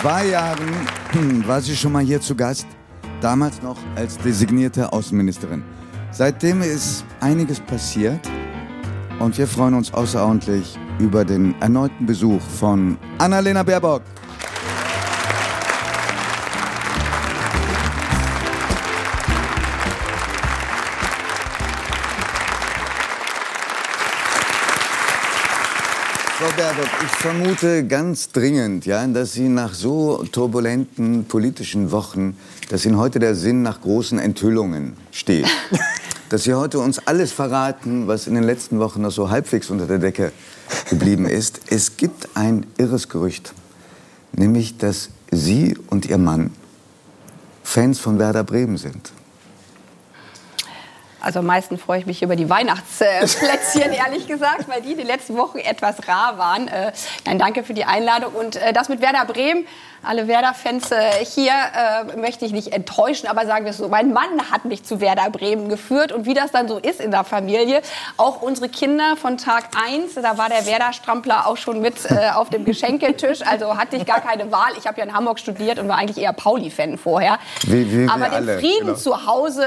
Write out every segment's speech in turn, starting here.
zwei Jahren war sie schon mal hier zu Gast, damals noch als designierte Außenministerin. Seitdem ist einiges passiert und wir freuen uns außerordentlich über den erneuten Besuch von Annalena Baerbock. Baerbock, ich vermute ganz dringend, ja, dass Sie nach so turbulenten politischen Wochen, dass Ihnen heute der Sinn nach großen Enthüllungen steht. dass Sie heute uns alles verraten, was in den letzten Wochen noch so halbwegs unter der Decke geblieben ist. Es gibt ein irres Gerücht, nämlich, dass Sie und Ihr Mann Fans von Werder Bremen sind. Also am meisten freue ich mich über die Weihnachtsplätzchen, ehrlich gesagt, weil die die letzten Wochen etwas rar waren. Äh, nein, danke für die Einladung. Und äh, das mit Werder Bremen, alle Werder-Fans äh, hier möchte ich nicht enttäuschen, aber sagen wir es so, mein Mann hat mich zu Werder Bremen geführt und wie das dann so ist in der Familie, auch unsere Kinder von Tag 1, da war der Werder-Strampler auch schon mit auf dem Geschenketisch, also hatte ich gar keine Wahl. Ich habe ja in Hamburg studiert und war eigentlich eher Pauli-Fan vorher. Wie, wie aber den alle, Frieden genau. zu Hause,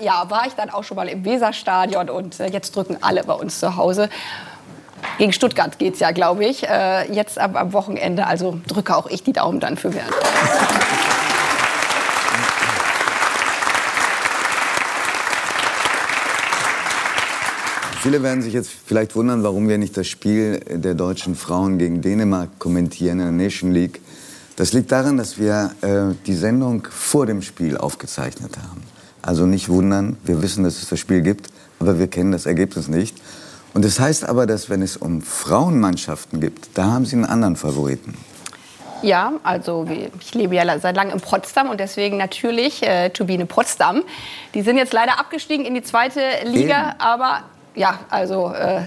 ja, war ich dann auch schon mal im Weserstadion und äh, jetzt drücken alle bei uns zu Hause. Gegen Stuttgart geht's ja, glaube ich, äh, jetzt am, am Wochenende. Also drücke auch ich die Daumen dann für Werder. Viele werden sich jetzt vielleicht wundern, warum wir nicht das Spiel der deutschen Frauen gegen Dänemark kommentieren in der Nation League. Das liegt daran, dass wir äh, die Sendung vor dem Spiel aufgezeichnet haben. Also nicht wundern, wir wissen, dass es das Spiel gibt, aber wir kennen das Ergebnis nicht. Und das heißt aber, dass wenn es um Frauenmannschaften gibt, da haben Sie einen anderen Favoriten. Ja, also ich lebe ja seit langem in Potsdam und deswegen natürlich äh, Turbine Potsdam. Die sind jetzt leider abgestiegen in die zweite Liga, Eben. aber ja, also äh,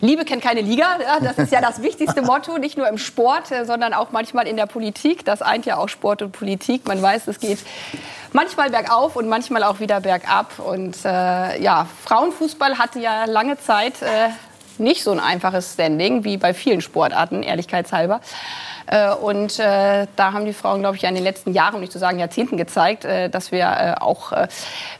Liebe kennt keine Liga. Ja, das ist ja das wichtigste Motto, nicht nur im Sport, äh, sondern auch manchmal in der Politik. Das eint ja auch Sport und Politik. Man weiß, es geht manchmal bergauf und manchmal auch wieder bergab. Und äh, ja, Frauenfußball hatte ja lange Zeit äh, nicht so ein einfaches Standing wie bei vielen Sportarten, ehrlichkeitshalber. Äh, Und äh, da haben die Frauen, glaube ich, ja in den letzten Jahren, um nicht zu sagen Jahrzehnten gezeigt, äh, dass wir auch äh,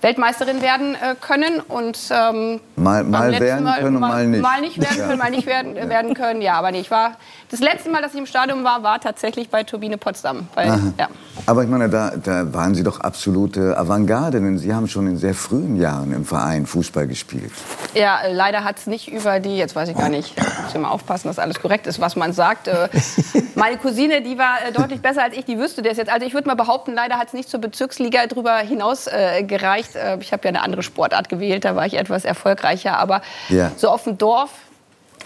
Weltmeisterin werden können. Und ähm, Mal- mal werden können und mal nicht. Mal nicht werden Ja. können, mal nicht werden, werden können. Ja, aber nee, ich war das letzte Mal, dass ich im Stadion war, war tatsächlich bei Turbine Potsdam. Weil, ja. Aber ich meine, da, da waren Sie doch absolute Avantgarde, denn Sie haben schon in sehr frühen Jahren im Verein Fußball gespielt. Ja, leider hat es nicht über die, jetzt weiß ich gar nicht, ich muss immer aufpassen, dass alles korrekt ist, was man sagt. Äh, Meine Cousine, die war äh, deutlich besser als ich, die wüsste das jetzt. Also ich würde mal behaupten, leider hat es nicht zur Bezirksliga drüber hinaus äh, gereicht. Äh, ich habe ja eine andere Sportart gewählt, da war ich etwas erfolgreicher. Aber Ja. so auf dem Dorf,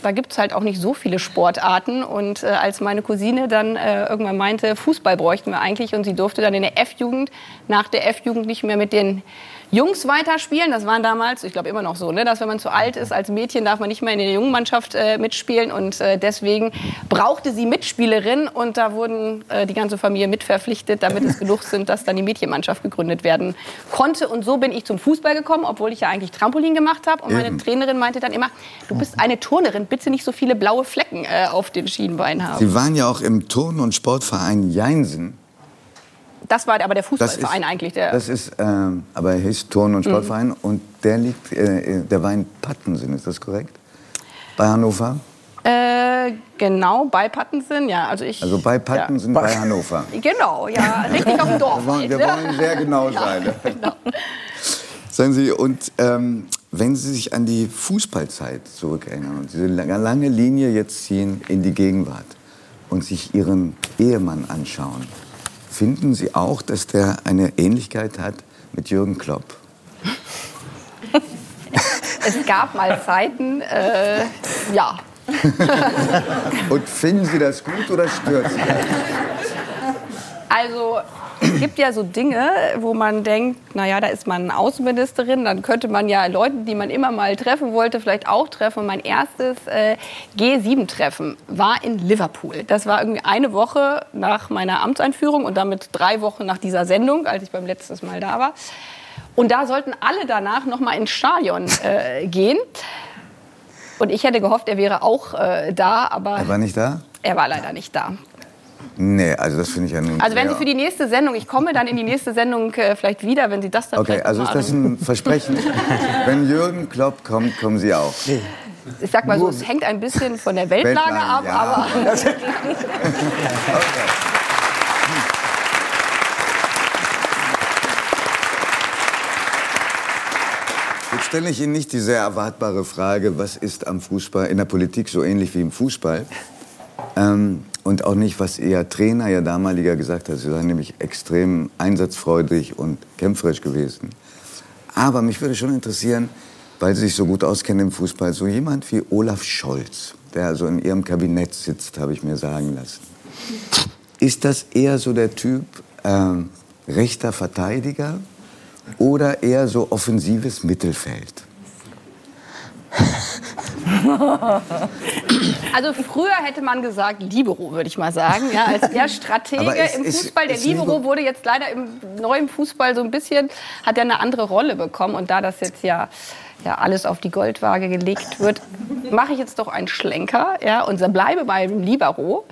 da gibt es halt auch nicht so viele Sportarten. Und äh, als meine Cousine dann äh, irgendwann meinte, Fußball bräuchten wir eigentlich und sie durfte dann in der F-Jugend, nach der F-Jugend nicht mehr mit den Jungs weiterspielen. Das waren damals, ich glaube immer noch so, ne, dass wenn man zu alt ist als Mädchen, darf man nicht mehr in der Jungenmannschaft äh, mitspielen. Und äh, deswegen brauchte sie Mitspielerin und da wurden äh, die ganze Familie mitverpflichtet, damit es genug sind, dass dann die Mädchenmannschaft gegründet werden konnte. Und so bin ich zum Fußball gekommen, obwohl ich ja eigentlich Trampolin gemacht habe. Und meine Eben. Trainerin meinte dann immer, du bist eine Turnerin, bitte nicht so viele blaue Flecken äh, auf den Schienbeinen haben. Sie waren ja auch im Turn- und Sportverein Jeinsen. Das war aber der Fußballverein ist, eigentlich. Der, Das ist, ähm, aber er hieß Turn- und Sportverein und der liegt, äh, der war in Pattensen, ist das korrekt? Bei Hannover? äh, genau, bei Pattensen, ja. Also, ich, Also bei Pattensen, bei Hannover. Ja. Genau, ja, richtig auf dem Dorf. Wir wollen, wir halt, ne? wollen sehr genau sein. genau. Sagen Sie, und ähm, wenn Sie sich an die Fußballzeit zurückerinnern und diese lange Linie jetzt ziehen in die Gegenwart und sich Ihren Ehemann anschauen, finden Sie auch, dass der eine Ähnlichkeit hat mit Jürgen Klopp? Es gab mal Zeiten, äh, ja. Und finden Sie das gut oder stört Sie das? Also es gibt ja so Dinge, wo man denkt, naja, da ist man Außenministerin, dann könnte man ja Leute, die man immer mal treffen wollte, vielleicht auch treffen. Und mein erstes äh, G7-Treffen war in Liverpool. Das war irgendwie eine Woche nach meiner Amtseinführung und damit drei Wochen nach dieser Sendung, als ich beim letzten Mal da war. Und da sollten alle danach noch mal ins Stadion äh, gehen. Und ich hätte gehofft, er wäre auch äh, da, aber Er war nicht da? er war leider nicht da. Nee, also das finde ich ja nun. Also wenn Sie für die nächste Sendung, ich komme dann in die nächste Sendung äh, vielleicht wieder, wenn Sie das dann Okay, also ist das ein Versprechen? wenn Jürgen Klopp kommt, kommen Sie auch. Nee. Ich sag mal so, es hängt ein bisschen von der Weltlage, Weltlage ab, ja. aber. okay. Jetzt stelle ich Ihnen nicht die sehr erwartbare Frage, was ist am Fußball, in der Politik so ähnlich wie im Fußball? Ähm, und auch nicht, was Ihr Trainer, Ihr damaliger gesagt hat. Sie seien nämlich extrem einsatzfreudig und kämpferisch gewesen. Aber mich würde schon interessieren, weil Sie sich so gut auskennen im Fußball, so jemand wie Olaf Scholz, der also in Ihrem Kabinett sitzt, habe ich mir sagen lassen. Ist das eher so der Typ äh, rechter Verteidiger oder eher so offensives Mittelfeld? Also früher hätte man gesagt Libero, würde ich mal sagen. Ja, als der Stratege es, im Fußball, der Libero wurde jetzt leider im neuen Fußball so ein bisschen, hat er eine andere Rolle bekommen. Und da das jetzt ja, ja alles auf die Goldwaage gelegt wird, mache ich jetzt doch einen Schlenker ja, und bleibe beim Libero.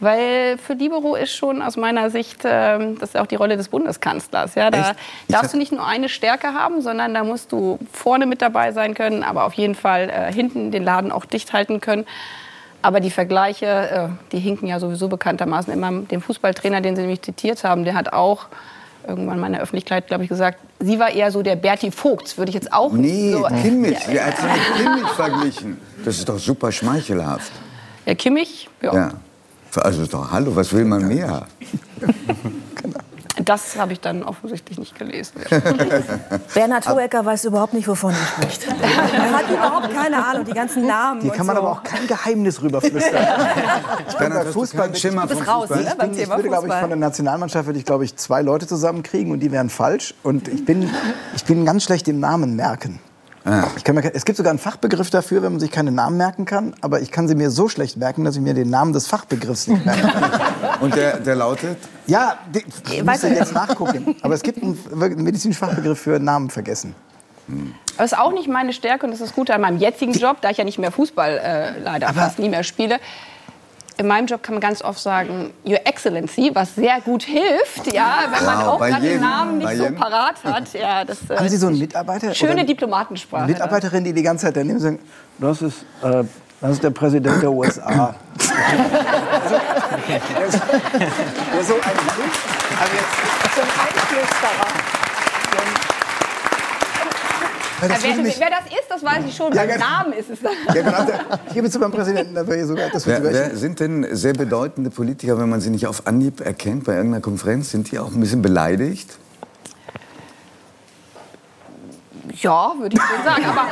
Weil für Libero ist schon aus meiner Sicht, ähm, das ist auch die Rolle des Bundeskanzlers. Ja, da darfst du nicht nur eine Stärke haben, sondern da musst du vorne mit dabei sein können, aber auf jeden Fall äh, hinten den Laden auch dicht halten können. Aber die Vergleiche, äh, die hinken ja sowieso bekanntermaßen immer. Den Fußballtrainer, den Sie nämlich zitiert haben, der hat auch irgendwann mal in der Öffentlichkeit, glaube ich, gesagt, sie war eher so der Berti Vogts, würde ich jetzt auch nee, so... Nee, Kimmich, wir hat mit Kimmich verglichen. Das ist doch super schmeichelhaft. Ja, Kimmich, ja. ja. Also doch, hallo, was will man mehr? Das habe ich dann offensichtlich nicht gelesen. Ja. Bernhard Hohecker weiß überhaupt nicht, wovon er spricht. Er hat überhaupt keine Ahnung, die ganzen Namen. Hier kann man so. aber auch kein Geheimnis rüberflüstern. ich bin bei Fußball Schimmer vom raus, Fußball. Ne, ich, bin, ich würde, glaube ich, von der Nationalmannschaft würde ich, glaube ich, zwei Leute zusammenkriegen und die wären falsch. Und ich bin, ich bin ganz schlecht im Namen merken. Ah. Mir, es gibt sogar einen Fachbegriff dafür, wenn man sich keine Namen merken kann, aber ich kann sie mir so schlecht merken, dass ich mir den Namen des Fachbegriffs nicht merken kann. Und der, der lautet? Ja, ich muss jetzt nachgucken. Aber es gibt einen, einen medizinischen Fachbegriff für Namen vergessen. Hm. Das ist auch nicht meine Stärke und das ist das Gute an meinem jetzigen Job, da ich ja nicht mehr Fußball äh, leider aber fast nie mehr spiele in meinem Job kann man ganz oft sagen, Your Excellency, was sehr gut hilft, ja, wenn man wow, auch gerade den Namen nicht so parat hat. Ja, das, äh, Haben Sie so einen Mitarbeiter? Schöne Diplomatensprache. Eine Mitarbeiterin, die die ganze Zeit daneben sagt, das ist, äh, das ist der Präsident der USA. also, der, ist, der ist so ein, also jetzt, so ein Einflussbarer. Wer, wer, das ist, das weiß ich schon. Ja, Beim Namen ist es dann. Ja, genau. Hier bist du beim Präsidenten. Da sogar, das wer, wer sind denn sehr bedeutende Politiker, wenn man sie nicht auf Anhieb erkennt bei irgendeiner Konferenz? Sind die auch ein bisschen beleidigt? Ja, würde ich schon sagen. Aber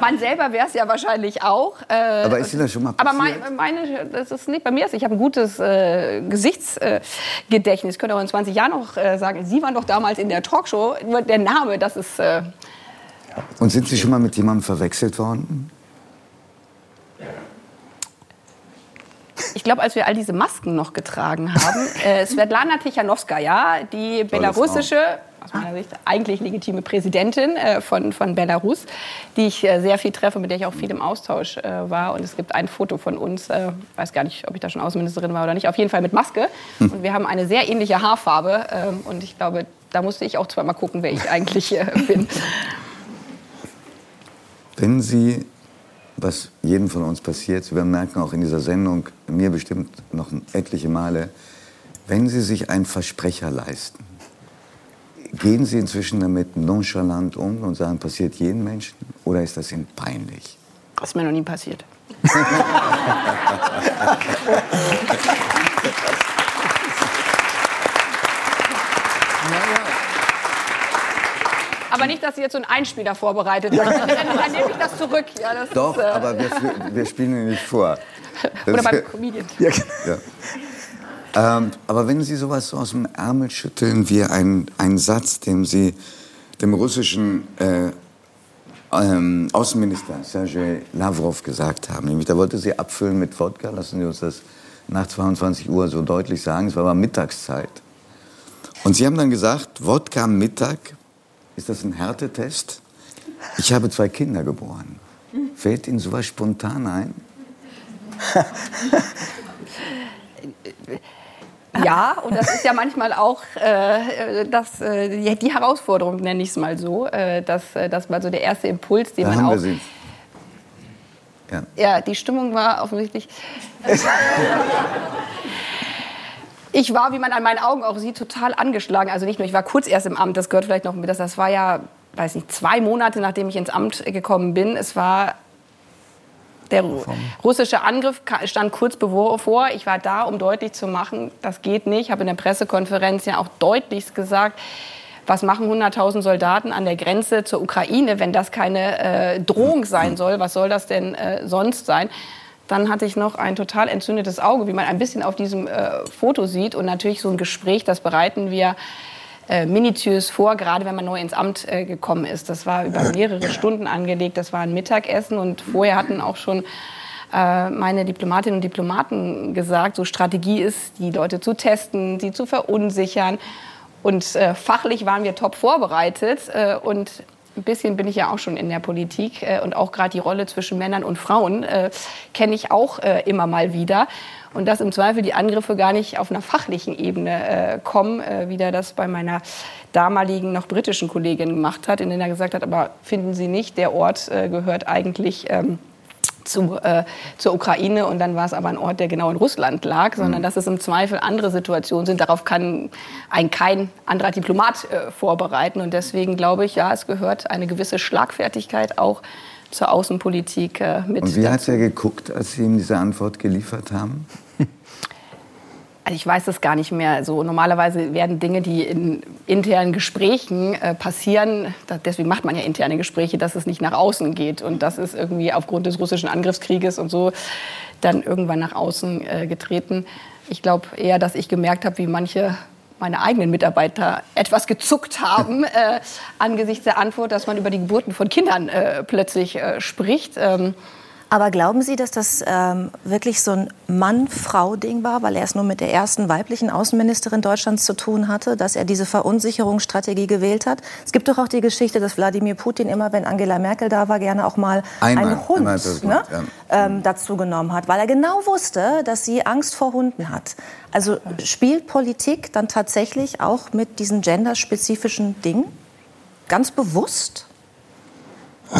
man selber wäre es ja wahrscheinlich auch. Äh, aber ist Ihnen das schon mal passiert? Aber mein, meine, das ist nicht bei mir. Ich habe ein gutes äh, Gesichtsgedächtnis. Äh, könnte auch in 20 Jahren noch äh, sagen, Sie waren doch damals in der Talkshow. Nur der Name, das ist äh, und sind Sie schon mal mit jemandem verwechselt worden? Ich glaube, als wir all diese Masken noch getragen haben, äh, Svetlana Tichanowskaja, die belarussische, aus meiner Sicht eigentlich legitime Präsidentin äh, von, von Belarus, die ich äh, sehr viel treffe, mit der ich auch viel im Austausch äh, war. Und es gibt ein Foto von uns, äh, weiß gar nicht, ob ich da schon Außenministerin war oder nicht, auf jeden Fall mit Maske. Hm. Und wir haben eine sehr ähnliche Haarfarbe. Ähm, und ich glaube, da musste ich auch zweimal gucken, wer ich eigentlich äh, bin. Wenn Sie, was jedem von uns passiert, Sie werden merken, auch in dieser Sendung, mir bestimmt noch etliche Male, wenn Sie sich einen Versprecher leisten, gehen Sie inzwischen damit nonchalant um und sagen, passiert jedem Menschen oder ist das Ihnen peinlich? Das ist mir noch nie passiert. aber nicht, dass Sie jetzt so einen Einspieler vorbereitet haben. Dann, dann, nehme ich das zurück. Ja, das Doch, ist, äh aber wir, wir, spielen ihn nicht vor. Das Oder beim Comedian. Ja, genau. ja. Ähm, aber wenn Sie sowas so aus dem Ärmel schütteln wie ein, ein Satz, dem Sie dem russischen äh, ähm, Außenminister Sergei Lavrov gesagt haben, nämlich da wollte sie abfüllen mit Wodka, lassen Sie uns das nach 22 Uhr so deutlich sagen, es war aber Mittagszeit. Und Sie haben dann gesagt, Wodka Mittag ist das ein Härtetest? Ich habe zwei Kinder geboren. Fällt Ihnen sowas spontan ein? ja, und das ist ja manchmal auch äh, das, äh, die Herausforderung, nenne ich es mal so. Äh, das, äh, das war so der erste Impuls, den Da man haben auch. sie. Ja. Ja, die Stimmung war offensichtlich. Ich war, wie man an meinen Augen auch sieht, total angeschlagen. Also nicht nur, ich war kurz erst im Amt, das gehört vielleicht noch mit. Das, war ja, weiß nicht, zwei Monate, nachdem ich ins Amt gekommen bin. Es war der Ru- russische Angriff stand kurz bevor. Ich war da, um deutlich zu machen, das geht nicht. Ich habe in der Pressekonferenz ja auch deutlich gesagt, was machen 100.000 Soldaten an der Grenze zur Ukraine, wenn das keine äh, Drohung sein soll? Was soll das denn äh, sonst sein? Dann hatte ich noch ein total entzündetes Auge, wie man ein bisschen auf diesem äh, Foto sieht. Und natürlich so ein Gespräch, das bereiten wir äh, minutiös vor, gerade wenn man neu ins Amt äh, gekommen ist. Das war über mehrere Stunden angelegt. Das war ein Mittagessen und vorher hatten auch schon äh, meine Diplomatinnen und Diplomaten gesagt, so Strategie ist, die Leute zu testen, sie zu verunsichern. Und äh, fachlich waren wir top vorbereitet äh, und ein bisschen bin ich ja auch schon in der Politik äh, und auch gerade die Rolle zwischen Männern und Frauen äh, kenne ich auch äh, immer mal wieder. Und dass im Zweifel die Angriffe gar nicht auf einer fachlichen Ebene äh, kommen, äh, wie der das bei meiner damaligen noch britischen Kollegin gemacht hat, in der er gesagt hat, aber finden Sie nicht, der Ort äh, gehört eigentlich ähm, zu, äh, zur Ukraine und dann war es aber ein Ort, der genau in Russland lag, sondern dass es im Zweifel andere Situationen sind. Darauf kann ein kein anderer Diplomat äh, vorbereiten und deswegen glaube ich, ja, es gehört eine gewisse Schlagfertigkeit auch zur Außenpolitik äh, mit. Und wie hat dazu. er geguckt, als Sie ihm diese Antwort geliefert haben? Also ich weiß es gar nicht mehr. So normalerweise werden Dinge, die in internen Gesprächen äh, passieren, da, deswegen macht man ja interne Gespräche, dass es nicht nach außen geht und das ist irgendwie aufgrund des russischen Angriffskrieges und so dann irgendwann nach außen äh, getreten. Ich glaube eher, dass ich gemerkt habe, wie manche meine eigenen Mitarbeiter etwas gezuckt haben äh, angesichts der Antwort, dass man über die Geburten von Kindern äh, plötzlich äh, spricht. Ähm, Aber glauben Sie, dass das ähm, wirklich so ein Mann-Frau-Ding war, weil er es nur mit der ersten weiblichen Außenministerin Deutschlands zu tun hatte, dass er diese Verunsicherungsstrategie gewählt hat? Es gibt doch auch die Geschichte, dass Wladimir Putin immer, wenn Angela Merkel da war, gerne auch mal Einmal, einen Hund einmal das ne, gemacht, ähm, dazu genommen hat, weil er genau wusste, dass sie Angst vor Hunden hat. Also spielt Politik dann tatsächlich auch mit diesen genderspezifischen Dingen ganz bewusst?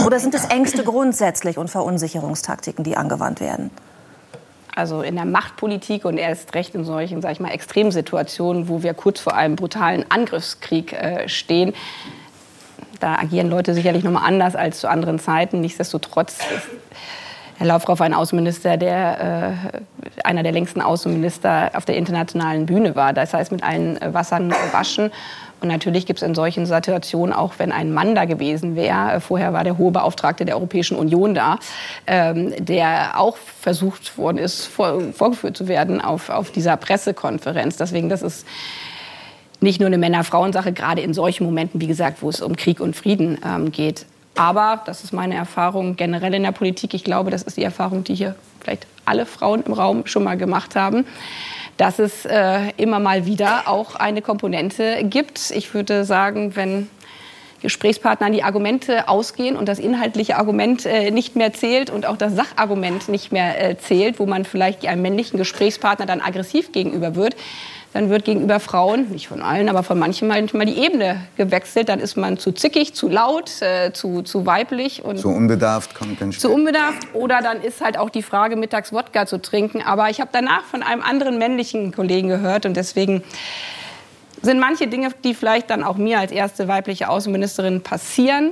Oder sind es Ängste grundsätzlich und Verunsicherungstaktiken, die angewandt werden? also in der Machtpolitik und erst recht in solchen, sag ich mal, Extremsituationen, wo wir kurz vor einem brutalen Angriffskrieg äh, stehen, da agieren Leute sicherlich noch mal anders als zu anderen Zeiten. Nichtsdestotrotz Herr Lavrov ein Außenminister, der äh, einer der längsten Außenminister auf der internationalen Bühne war. Das heißt, mit allen äh, Wassern gewaschen. Und natürlich gibt es in solchen Situationen, auch wenn ein Mann da gewesen wäre, äh, vorher war der hohe Beauftragte der Europäischen Union da, ähm, der auch versucht worden ist, vor, vorgeführt zu werden auf, auf dieser Pressekonferenz. Deswegen, das ist nicht nur eine Männer-Frauen-Sache, gerade in solchen Momenten, wie gesagt, wo es um Krieg und Frieden ähm, geht. Aber, das ist meine Erfahrung generell in der Politik, ich glaube, das ist die Erfahrung, die hier vielleicht alle Frauen im Raum schon mal gemacht haben, dass es äh, immer mal wieder auch eine Komponente gibt. Ich würde sagen, wenn Gesprächspartner an die Argumente ausgehen und das inhaltliche Argument äh, nicht mehr zählt und auch das Sachargument nicht mehr äh, zählt, wo man vielleicht einem männlichen Gesprächspartner dann aggressiv gegenüber wird, dann wird gegenüber Frauen, nicht von allen, aber von manchen manchmal die Ebene gewechselt. Dann ist man zu zickig, zu laut, äh, zu, zu weiblich und So unbedarft kommt ganz zu unbedarft. Oder dann ist halt auch die Frage, mittags Wodka zu trinken. Aber ich habe danach von einem anderen männlichen Kollegen gehört und deswegen sind manche Dinge, die vielleicht dann auch mir als erste weibliche Außenministerin passieren,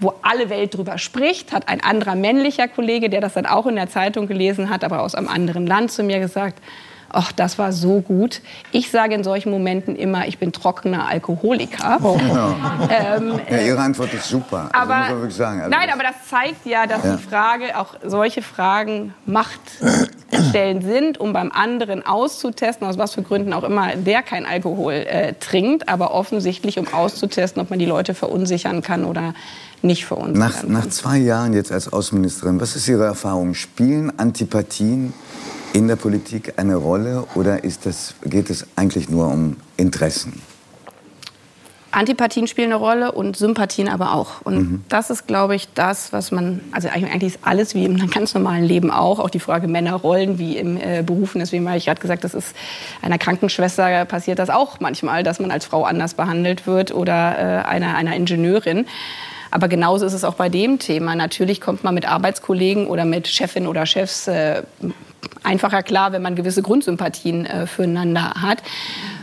wo alle Welt drüber spricht, hat ein anderer männlicher Kollege, der das dann auch in der Zeitung gelesen hat, aber aus einem anderen Land zu mir gesagt, ach, das war so gut. Ich sage in solchen Momenten immer, ich bin trockener Alkoholiker. Ähm, Ja, Ihre Antwort ist super. Also aber, sagen. Also nein, aber das zeigt ja, dass Ja. die Frage, auch solche Fragen Machtstellen sind, um beim anderen auszutesten, aus was für Gründen auch immer der kein Alkohol äh, trinkt, aber offensichtlich, um auszutesten, ob man die Leute verunsichern kann oder nicht verunsichern Nach, kann. nach zwei Jahren jetzt als Außenministerin, was ist Ihre Erfahrung? Spielen Antipathien in der Politik eine Rolle oder ist das, geht es eigentlich nur um Interessen? Antipathien spielen eine Rolle und Sympathien aber auch. Und mhm. das ist, glaube ich, das, was man, also eigentlich ist alles wie im ganz normalen Leben auch, auch die Frage Männerrollen wie im äh, Berufen. Deswegen habe ich gerade gesagt, das ist einer Krankenschwester passiert das auch manchmal, dass man als Frau anders behandelt wird oder äh, einer, einer Ingenieurin. Aber genauso ist es auch bei dem Thema. Natürlich kommt man mit Arbeitskollegen oder mit Chefin oder Chefs äh, einfacher klar, wenn man gewisse Grundsympathien äh, füreinander hat.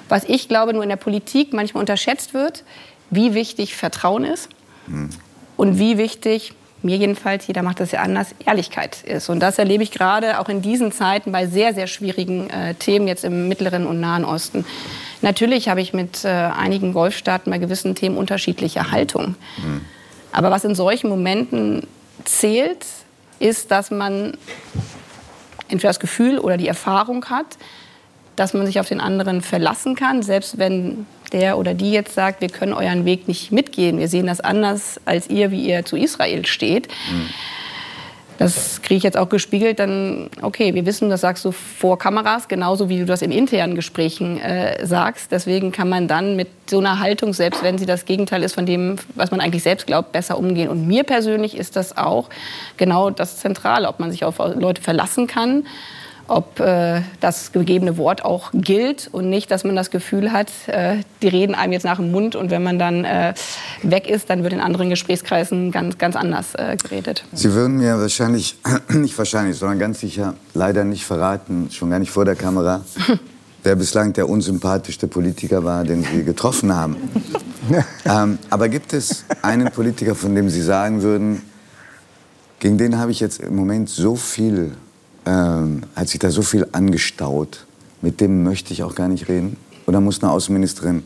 Was ich glaube, nur in der Politik manchmal unterschätzt wird, wie wichtig Vertrauen ist mhm. und wie wichtig mir jedenfalls, jeder macht das ja anders, Ehrlichkeit ist. Und das erlebe ich gerade auch in diesen Zeiten bei sehr, sehr schwierigen äh, Themen jetzt im Mittleren und Nahen Osten. Natürlich habe ich mit äh, einigen Golfstaaten bei gewissen Themen unterschiedliche Haltung. Mhm. Aber was in solchen Momenten zählt, ist, dass man entweder das Gefühl oder die Erfahrung hat, dass man sich auf den anderen verlassen kann, selbst wenn der oder die jetzt sagt, wir können euren Weg nicht mitgehen, wir sehen das anders als ihr, wie ihr zu Israel steht. Mhm. Das kriege ich jetzt auch gespiegelt, dann, okay, wir wissen, das sagst du vor Kameras, genauso wie du das in internen Gesprächen äh, sagst. Deswegen kann man dann mit so einer Haltung, selbst wenn sie das Gegenteil ist von dem, was man eigentlich selbst glaubt, besser umgehen. Und mir persönlich ist das auch genau das Zentrale, ob man sich auf Leute verlassen kann ob äh, das gegebene Wort auch gilt und nicht, dass man das Gefühl hat, äh, die reden einem jetzt nach dem Mund und wenn man dann äh, weg ist, dann wird in anderen Gesprächskreisen ganz, ganz anders äh, geredet. Sie würden mir wahrscheinlich, nicht wahrscheinlich, sondern ganz sicher leider nicht verraten, schon gar nicht vor der Kamera, wer bislang der unsympathischste Politiker war, den Sie getroffen haben. ähm, aber gibt es einen Politiker, von dem Sie sagen würden, gegen den habe ich jetzt im Moment so viel ähm, hat sich da so viel angestaut. Mit dem möchte ich auch gar nicht reden. Oder muss eine Außenministerin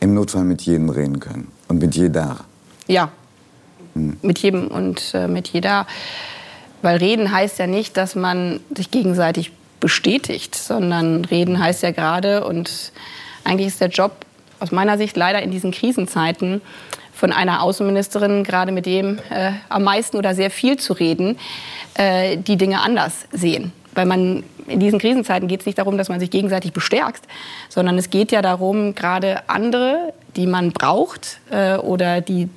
im Notfall mit jedem reden können und mit jeder? Ja, hm. mit jedem und äh, mit jeder. Weil reden heißt ja nicht, dass man sich gegenseitig bestätigt, sondern reden heißt ja gerade, und eigentlich ist der Job aus meiner Sicht leider in diesen Krisenzeiten von einer Außenministerin, gerade mit dem äh, am meisten oder sehr viel zu reden, äh, die Dinge anders sehen. Weil man in diesen Krisenzeiten geht es nicht darum, dass man sich gegenseitig bestärkt, sondern es geht ja darum, gerade andere, die man braucht äh, oder die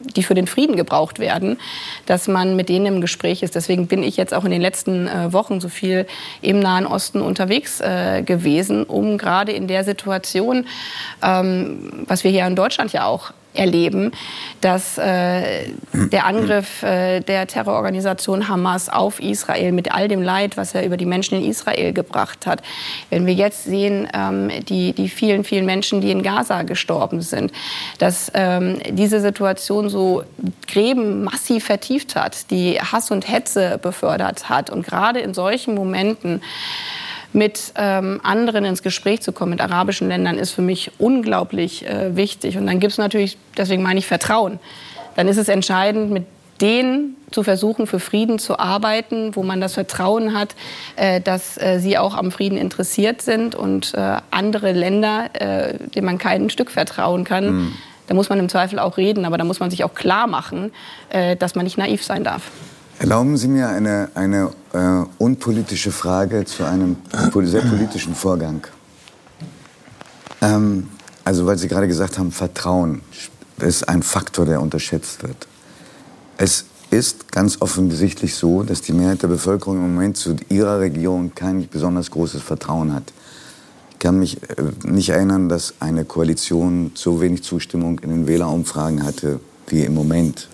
die für den Frieden gebraucht werden, dass man mit denen im Gespräch ist. Deswegen bin ich jetzt auch in den letzten äh, Wochen so viel im Nahen Osten unterwegs äh, gewesen, um gerade in der Situation, ähm, was wir hier in Deutschland ja auch erleben, dass äh, der Angriff äh, der Terrororganisation Hamas auf Israel mit all dem Leid, was er über die Menschen in Israel gebracht hat, wenn wir jetzt sehen, ähm, die, die vielen, vielen Menschen, die in Gaza gestorben sind, dass ähm, diese Situation so Gräben massiv vertieft hat, die Hass und Hetze befördert hat und gerade in solchen Momenten mit ähm, anderen ins Gespräch zu kommen, mit arabischen Ländern, ist für mich unglaublich äh, wichtig. Und dann gibt es natürlich, deswegen meine ich Vertrauen. Dann ist es entscheidend, mit denen zu versuchen, für Frieden zu arbeiten, wo man das Vertrauen hat, äh, dass äh, sie auch am Frieden interessiert sind und äh, andere Länder, äh, denen man kein Stück vertrauen kann. Mhm. Da muss man im Zweifel auch reden, aber da muss man sich auch klar machen, äh, dass man nicht naiv sein darf. Erlauben Sie mir eine, eine äh, unpolitische Frage zu einem sehr politischen Vorgang. Ähm, also, weil Sie gerade gesagt haben, Vertrauen ist ein Faktor, der unterschätzt wird. Es ist ganz offensichtlich so, dass die Mehrheit der Bevölkerung im Moment zu ihrer Regierung kein besonders großes Vertrauen hat. Ich kann mich äh, nicht erinnern, dass eine Koalition so wenig Zustimmung in den Wählerumfragen hatte wie im Moment.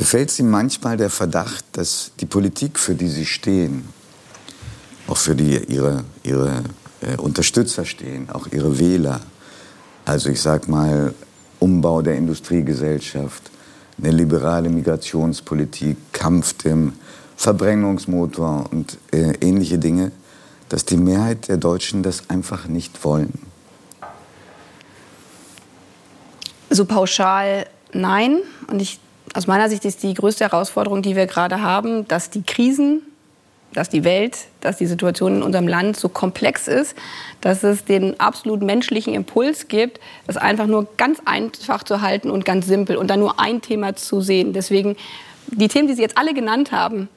Befällt Sie manchmal der Verdacht, dass die Politik, für die Sie stehen, auch für die Ihre, ihre äh, Unterstützer stehen, auch Ihre Wähler, also ich sag mal Umbau der Industriegesellschaft, eine liberale Migrationspolitik, Kampf dem Verbrennungsmotor und äh, ähnliche Dinge, dass die Mehrheit der Deutschen das einfach nicht wollen? So pauschal nein. Und ich aus meiner Sicht ist die größte Herausforderung, die wir gerade haben, dass die Krisen, dass die Welt, dass die Situation in unserem Land so komplex ist, dass es den absolut menschlichen Impuls gibt, das einfach nur ganz einfach zu halten und ganz simpel und dann nur ein Thema zu sehen. Deswegen die Themen, die Sie jetzt alle genannt haben,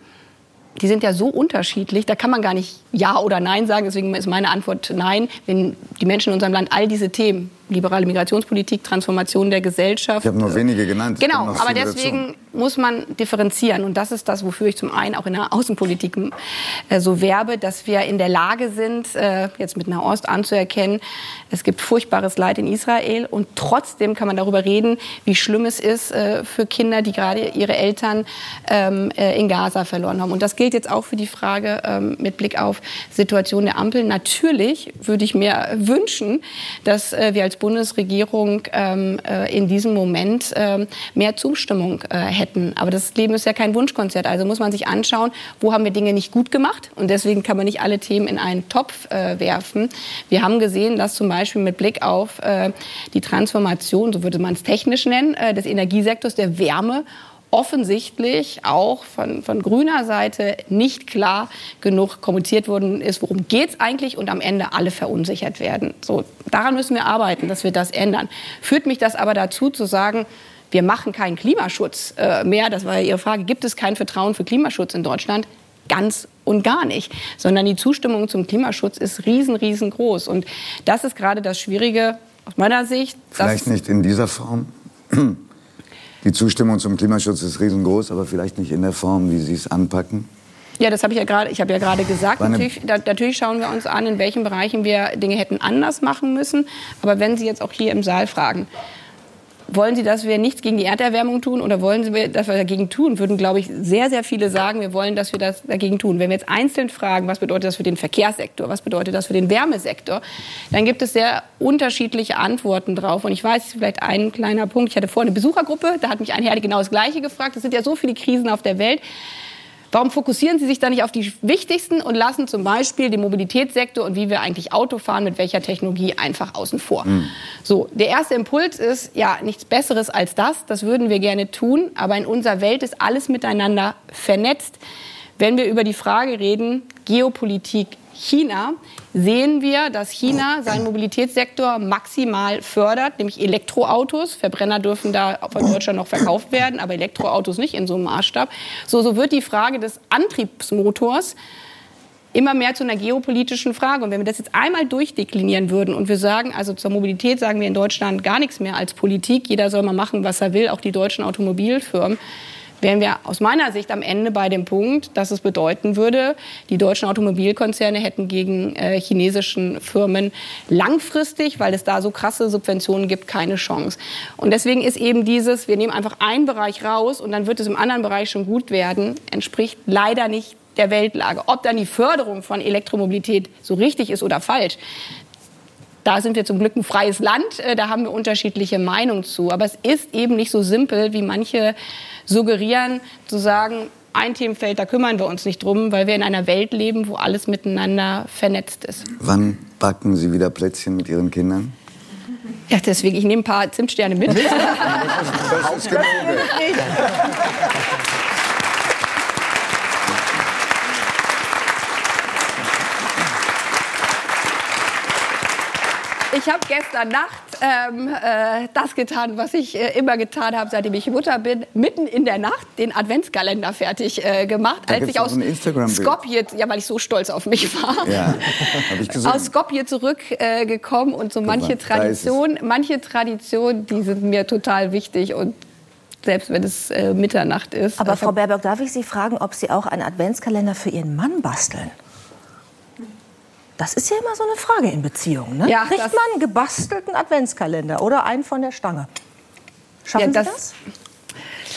die sind ja so unterschiedlich, da kann man gar nicht Ja oder Nein sagen. Deswegen ist meine Antwort Nein. Wenn die Menschen in unserem Land all diese Themen liberale Migrationspolitik, Transformation der Gesellschaft. Ich habe nur wenige genannt. Genau, aber deswegen muss man differenzieren. Und das ist das, wofür ich zum einen auch in der Außenpolitik äh, so werbe, dass wir in der Lage sind, äh, jetzt mit Nahost anzuerkennen, es gibt furchtbares Leid in Israel und trotzdem kann man darüber reden, wie schlimm es ist äh, für Kinder, die gerade ihre Eltern ähm, äh, in Gaza verloren haben. Und das gilt jetzt auch für die Frage ähm, mit Blick auf Situation der Ampel. Natürlich würde ich mir wünschen, dass wir als Bundesregierung ähm, äh, in diesem Moment ähm, mehr Zustimmung äh, hätten. Aber das Leben ist ja kein Wunschkonzert. Also muss man sich anschauen, wo haben wir Dinge nicht gut gemacht. Und deswegen kann man nicht alle Themen in einen Topf äh, werfen. Wir haben gesehen, dass zum Beispiel mit Blick auf äh, die Transformation, so würde man es technisch nennen, äh, des Energiesektors, der Wärme offensichtlich auch von, von grüner Seite nicht klar genug kommuniziert worden ist, worum geht es eigentlich und am Ende alle verunsichert werden. So, daran müssen wir arbeiten, dass wir das ändern. Führt mich das aber dazu zu sagen, wir machen keinen Klimaschutz äh, mehr, das war ja Ihre Frage, gibt es kein Vertrauen für Klimaschutz in Deutschland? Ganz und gar nicht, sondern die Zustimmung zum Klimaschutz ist riesen, riesengroß. Und das ist gerade das Schwierige aus meiner Sicht. Vielleicht nicht in dieser Form die Zustimmung zum Klimaschutz ist riesengroß, aber vielleicht nicht in der Form, wie Sie es anpacken. Ja, das habe ich ja gerade. Ich habe ja gerade gesagt. Natürlich, da, natürlich, schauen wir uns an, in welchen Bereichen wir Dinge hätten anders machen müssen. Aber wenn Sie jetzt auch hier im Saal fragen, wollen Sie, dass wir nichts gegen die Erderwärmung tun oder wollen Sie, dass wir dagegen tun? Würden, glaube ich, sehr, sehr viele sagen, wir wollen, dass wir das dagegen tun. Wenn wir jetzt einzeln fragen, was bedeutet das für den Verkehrssektor, was bedeutet das für den Wärmesektor, dann gibt es sehr unterschiedliche Antworten drauf. Und ich weiß, vielleicht ein kleiner Punkt. Ich hatte vorhin eine Besuchergruppe, da hat mich ein Herr genau das Gleiche gefragt. Es sind ja so viele Krisen auf der Welt. Warum fokussieren Sie sich da nicht auf die wichtigsten und lassen zum Beispiel den Mobilitätssektor und wie wir eigentlich Auto fahren, mit welcher Technologie einfach außen vor? Mhm. So, der erste Impuls ist ja nichts Besseres als das. Das würden wir gerne tun, aber in unserer Welt ist alles miteinander vernetzt. Wenn wir über die Frage reden, Geopolitik China sehen wir, dass China seinen Mobilitätssektor maximal fördert, nämlich Elektroautos. Verbrenner dürfen da von Deutschland noch verkauft werden, aber Elektroautos nicht in so einem Maßstab. So, so wird die Frage des Antriebsmotors immer mehr zu einer geopolitischen Frage. Und wenn wir das jetzt einmal durchdeklinieren würden und wir sagen, also zur Mobilität sagen wir in Deutschland gar nichts mehr als Politik, jeder soll mal machen, was er will, auch die deutschen Automobilfirmen, wären wir aus meiner Sicht am Ende bei dem Punkt, dass es bedeuten würde, die deutschen Automobilkonzerne hätten gegen äh, chinesischen Firmen langfristig, weil es da so krasse Subventionen gibt, keine Chance. Und deswegen ist eben dieses, wir nehmen einfach einen Bereich raus und dann wird es im anderen Bereich schon gut werden, entspricht leider nicht der Weltlage. Ob dann die Förderung von Elektromobilität so richtig ist oder falsch, da sind wir zum Glück ein freies Land, äh, da haben wir unterschiedliche Meinungen zu. Aber es ist eben nicht so simpel, wie manche suggerieren, zu sagen, ein Themenfeld, da kümmern wir uns nicht drum, weil wir in einer Welt leben, wo alles miteinander vernetzt ist. Wann backen Sie wieder Plätzchen mit Ihren Kindern? Ja, deswegen, ich nehme ein paar Zimtsterne mit. das ist, das ist genug. Ich habe gestern Nacht ähm, äh, das getan, was ich äh, immer getan habe, seitdem ich Mutter bin. Mitten in der Nacht den Adventskalender fertig äh, gemacht, da als ich aus Skopje, ja, weil ich so stolz auf mich war, ja, aus Skopje zurückgekommen und so manche mal, Tradition, manche Tradition, die sind mir total wichtig und selbst wenn es äh, Mitternacht ist. Aber Frau Baerbock, darf ich Sie fragen, ob Sie auch einen Adventskalender für Ihren Mann basteln? Das ist ja immer so eine Frage in Beziehungen. Ne? Ja, Kriegt man einen gebastelten Adventskalender oder einen von der Stange? Schaffen ja, das, Sie das?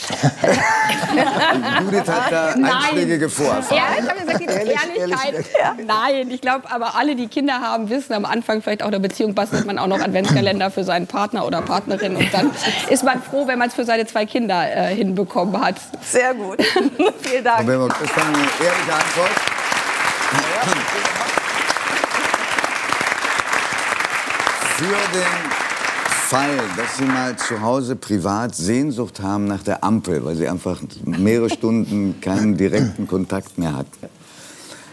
Judith hat da einschlägige Vorerfahrungen. Ja, ich habe gesagt, die ehrlich, Ehrlichkeit. Ehrlich. Ja. Nein, ich glaube, aber alle, die Kinder haben, wissen am Anfang vielleicht auch der Beziehung bastelt man auch noch Adventskalender für seinen Partner oder Partnerin und dann ist man froh, wenn man es für seine zwei Kinder äh, hinbekommen hat. Sehr gut. Vielen Dank. Das war eine ehrliche Antwort. Für den Fall, dass Sie mal zu Hause privat Sehnsucht haben nach der Ampel, weil Sie einfach mehrere Stunden keinen direkten Kontakt mehr hatten,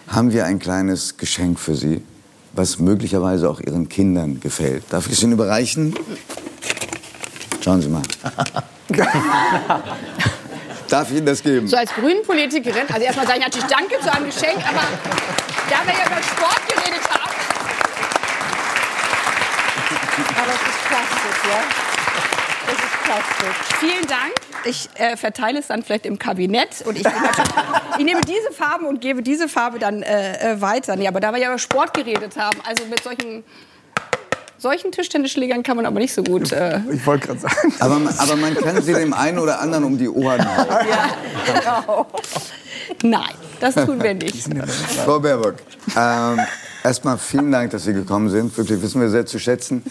haben wir ein kleines Geschenk für Sie, was möglicherweise auch Ihren Kindern gefällt. Darf ich es Ihnen überreichen? Schauen Sie mal. Darf ich Ihnen das geben? So als Grünen-Politikerin, also erstmal sage ich natürlich Danke zu einem Geschenk, aber da wir ja über Sport geredet haben, aber es ist Vielen Dank. Ich äh, verteile es dann vielleicht im Kabinett und ich nehme, ich nehme diese Farben und gebe diese Farbe dann äh, äh, weiter. Nee, aber da wir ja über Sport geredet haben, also mit solchen solchen Tischtennisschlägern kann man aber nicht so gut. Äh ich wollte gerade sagen. Aber, aber, man kann sie dem einen oder anderen um die Ohren hauen. Ja, genau. Nein, das tun wir nicht. Frau Baerbock, ähm, erstmal vielen Dank, dass Sie gekommen sind. Wirklich wissen wir sehr zu schätzen.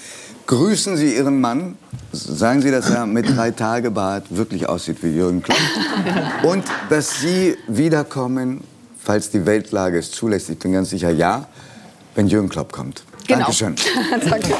Grüßen Sie Ihren Mann. Sagen Sie, dass er mit drei Tage Bart wirklich aussieht wie Jürgen Klopp. Und dass Sie wiederkommen, falls die Weltlage es zulässt. Ich bin ganz sicher, ja, wenn Jürgen Klopp kommt. Genau. Dankeschön. Danke.